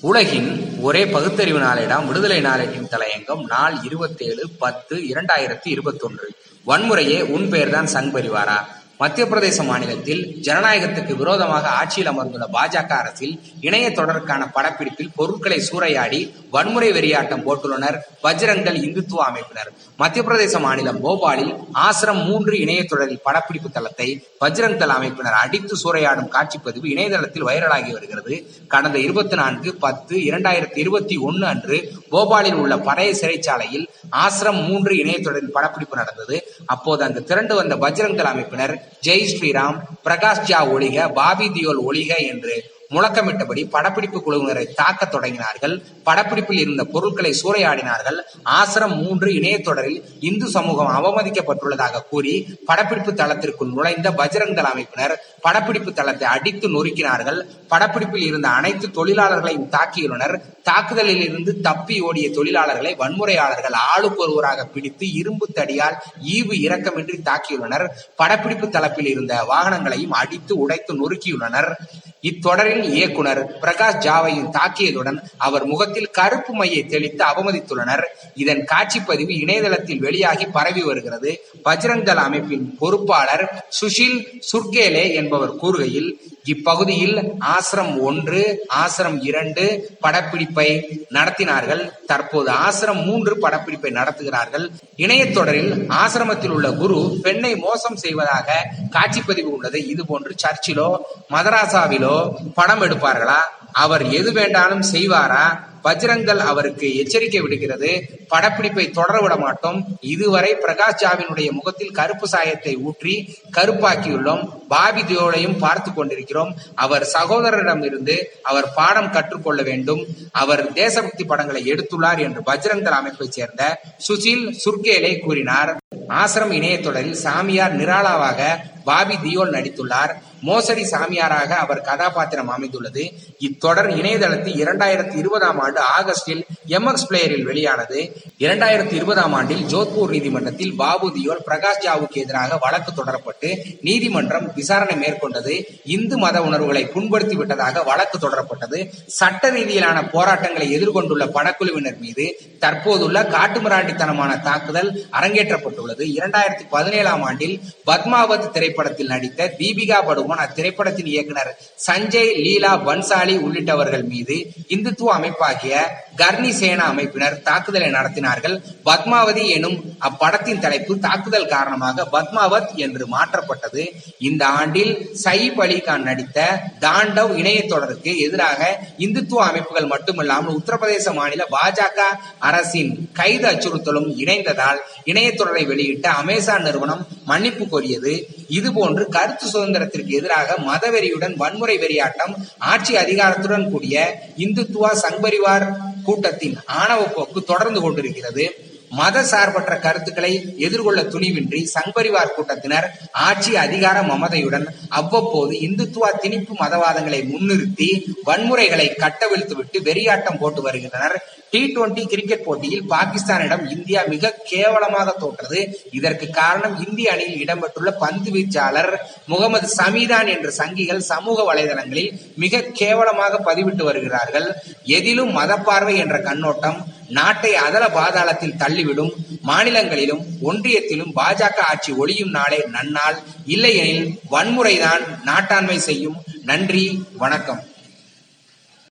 உலகின் ஒரே பகுத்தறிவு நாளிடம் விடுதலை நாளேட்டின் தலையங்கம் நாள் இருபத்தேழு பத்து இரண்டாயிரத்தி இருபத்தொன்று. வன்முறையே உன் பெயர்தான் சங் பரிவாரா? மத்திய பிரதேச மாநிலத்தில் ஜனநாயகத்துக்கு விரோதமாக ஆட்சியில் அமர்ந்துள்ள பாஜக அரசில் இணைய தொடருக்கான படப்பிடிப்பில் பொருட்களை சூறையாடி வன்முறை வெறியாட்டம் போட்டுள்ளனர் பஜ்ரங்கல் இந்துத்துவ அமைப்பினர். மத்திய பிரதேச மாநிலம் போபாலில் ஆசிரம் மூன்று இணைய தொடரில் படப்பிடிப்பு தளத்தை பஜ்ரங்கல் அமைப்பினர் அடித்து சூறையாடும் காட்சிப்பதிவு இணையதளத்தில் வைரலாகி வருகிறது. கடந்த இருபத்தி நான்கு பத்து இரண்டாயிரத்தி இருபத்தி ஒன்னு அன்று போபாலில் உள்ள பழைய சிறைச்சாலையில் ஆசிரம் மூன்று இணைய தொடரில் படப்பிடிப்பு நடந்தது. அப்போது அங்கு திரண்டு வந்த பஜ்ரங்கல் அமைப்பினர் ஜெய் ஸ்ரீராம் பிரகாஷ் ஜா ஒளிக பாபி தியோல் ஒளிக என்று முழக்கமிட்டபடி படப்பிடிப்பு குழுவினரை தாக்க தொடங்கினார்கள். படப்பிடிப்பில் இருந்த பொருட்களை சூறையாடினார்கள். ஆசிரம் மூன்று இணையத்தொடரில் இந்து சமூகம் அவமதிக்கப்பட்டுள்ளதாக கூறி படப்பிடிப்பு தளத்திற்குள் நுழைந்த பஜ்ரங் தள அமைப்பினர் படப்பிடிப்பு தளத்தை அடித்து நொறுக்கினார்கள். படப்பிடிப்பில் இருந்த அனைத்து தொழிலாளர்களையும் தாக்கியுள்ளனர். தாக்குதலில் இருந்து தப்பி ஓடிய தொழிலாளர்களை வன்முறையாளர்கள் ஆளுக்கு ஒருவராக பிடித்து இரும்பு தடியால் ஈவு இரக்கமின்றி தாக்கியுள்ளனர். படப்பிடிப்பு தளப்பில் இருந்த வாகனங்களையும் அடித்து உடைத்து நொறுக்கியுள்ளனர். இத்தொடரில் இயக்குனர் பிரகாஷ் ஜாவையும் தாக்கியதுடன் அவர் முகத்தில் கருப்பு மையை தெளித்து அவமதித்துள்ளனர். இதன் காட்சிப்பதிவு இணையதளத்தில் வெளியாகி பரவி வருகிறது. பஜ்ரங் அமைப்பின் பொறுப்பாளர் சுஷில் சுர்கேலே என்பவர் கூறுகையில் இப்பகுதியில் ஆசிரம் ஒன்று ஆசிரம் இரண்டு படப்பிடிப்பை நடத்தினார்கள். தற்போது ஆசிரம் மூன்று படப்பிடிப்பை நடத்துகிறார்கள். இணையத்தொடரில் ஆசிரமத்தில் உள்ள குரு பெண்ணை மோசம் செய்வதாக காட்சிப்பதிவு உள்ளது. இது போன்று சர்ச்சிலோ மதராசாவிலோ படம் எடுப்பார்களா? அவர் எது வேண்டாலும் செய்வாரா? பஜ்ரங்கல் அவருக்கு எச்சரிக்கை விடுகிறது. படப்பிடிப்பை தொடர விட மாட்டோம். இதுவரை பிரகாஷ் ஜாவினுடைய முகத்தில் கருப்பு சாயத்தை ஊற்றி கருப்பாக்கியுள்ளோம். பாபி தியோலையும் பார்த்து கொண்டிருக்கிறோம். அவர் சகோதரரிடம் இருந்து அவர் பாடம் கற்றுக்கொள்ள வேண்டும். அவர் தேசபக்தி படங்களை எடுத்துள்ளார் என்று பஜ்ரங்கல் அமைப்பைச் சேர்ந்த சுசில் சுர்கேலே கூறினார். ஆசிரம் இணையத்தொடரில் சாமியார் நிராளாவாக பாபி தியோல் நடித்துள்ளார். மோசடி சாமியாராக அவர் கதாபாத்திரம் அமைந்துள்ளது. இத்தொடர் இணையதளத்தில் இரண்டாயிரத்தி இருபதாம் ஆண்டு ஆகஸ்டில் எம்எக்ஸ் பிளேயரில் வெளியானது. இரண்டாயிரத்தி இருபதாம் ஆண்டில் ஜோத்பூர் நீதிமன்றத்தில் பாபு தியோல் பிரகாஷ் ஜாவுக்கு எதிராக வழக்கு தொடரப்பட்டு நீதிமன்றம் விசாரணை மேற்கொண்டது. இந்து மத உணர்வுகளை புண்படுத்தி விட்டதாக வழக்கு தொடரப்பட்டது. சட்ட ரீதியிலான போராட்டங்களை எதிர்கொண்டுள்ள படக்குழுவினர் மீது தற்போதுள்ள காட்டுமிராண்டித்தனமான தாக்குதல் அரங்கேற்றப்பட்டுள்ளது. இரண்டாயிரத்தி பதினேழாம் ஆண்டில் பத்மாவத் திரைப்படத்தில் நடித்த தீபிகா படுகோன் அத்திரைப்படத்தின் இயக்குனர் சஞ்சய் லீலா பன்சாலி உள்ளிட்டவர்கள் மீது இந்துத்துவ அமைப்பாகிய கர்ணி சேனா அமைப்பினர் தாக்குதலை நடத்தினார்கள். பத்மாவதி எனும் அப்படத்தின் தலைப்பு தாக்குதல் காரணமாக பத்மாவத் என்று மாற்றப்பட்டது. இந்த ஆண்டில் சயீப் அலி கான் நடித்த தாண்டவ் இணைய தொடருக்கு எதிராக இந்துத்துவ அமைப்புகள் மட்டுமல்லாமல் உத்தரப்பிரதேச மாநில பாஜக அரசின் கைது அச்சுறுத்தலும் இணைந்ததால் இணைய தொடரை வெளியிட்ட அமேசான் நிறுவனம் மன்னிப்பு கோரியது. இதுபோன்று கருத்து சுதந்திரத்திற்கு எதிராக மதவெறியுடன் வன்முறை வெறியாட்டம் ஆட்சி அதிகாரத்துடன் கூடிய இந்துத்துவா சங்பரிவார் கூட்டத்தின் ஆணவ போக்கு தொடர்ந்து கொண்டிருக்கிறது. மத சார்பற்ற கருத்துக்களை எதிர்கொள்ள துணிவின்றி சங்பரிவார் கூட்டத்தினர் ஆட்சி அதிகார மமதையுடன் அவ்வப்போது இந்துத்துவா திணிப்பு மதவாதங்களை முன்னிறுத்தி வன்முறைகளை கட்டவிழ்த்துவிட்டு வெறியாட்டம் போட்டு வருகின்றனர். டி டுவெண்டி கிரிக்கெட் போட்டியில் பாகிஸ்தானிடம் இந்தியா மிக கேவலமாக தோற்றது. இதற்கு காரணம் இந்திய அணியில் இடம்பெற்றுள்ள பந்து வீச்சாளர் முகமது சமீதான் என்ற சங்கிகள் சமூக வலைதளங்களில் மிக கேவலமாக பதிவிட்டு வருகிறார்கள். எதிலும் மதப்பார்வை என்ற கண்ணோட்டம் நாட்டை அதல பாதாளத்தில் தள்ளிவிடும் மாநிலங்களிலும் ஒன்றியத்திலும் பாஜக ஆட்சி ஒளியும் நாளே நன்னாள். இல்லையெனில் வன்முறைதான் நாட்டாண்மை செய்யும். நன்றி வணக்கம்.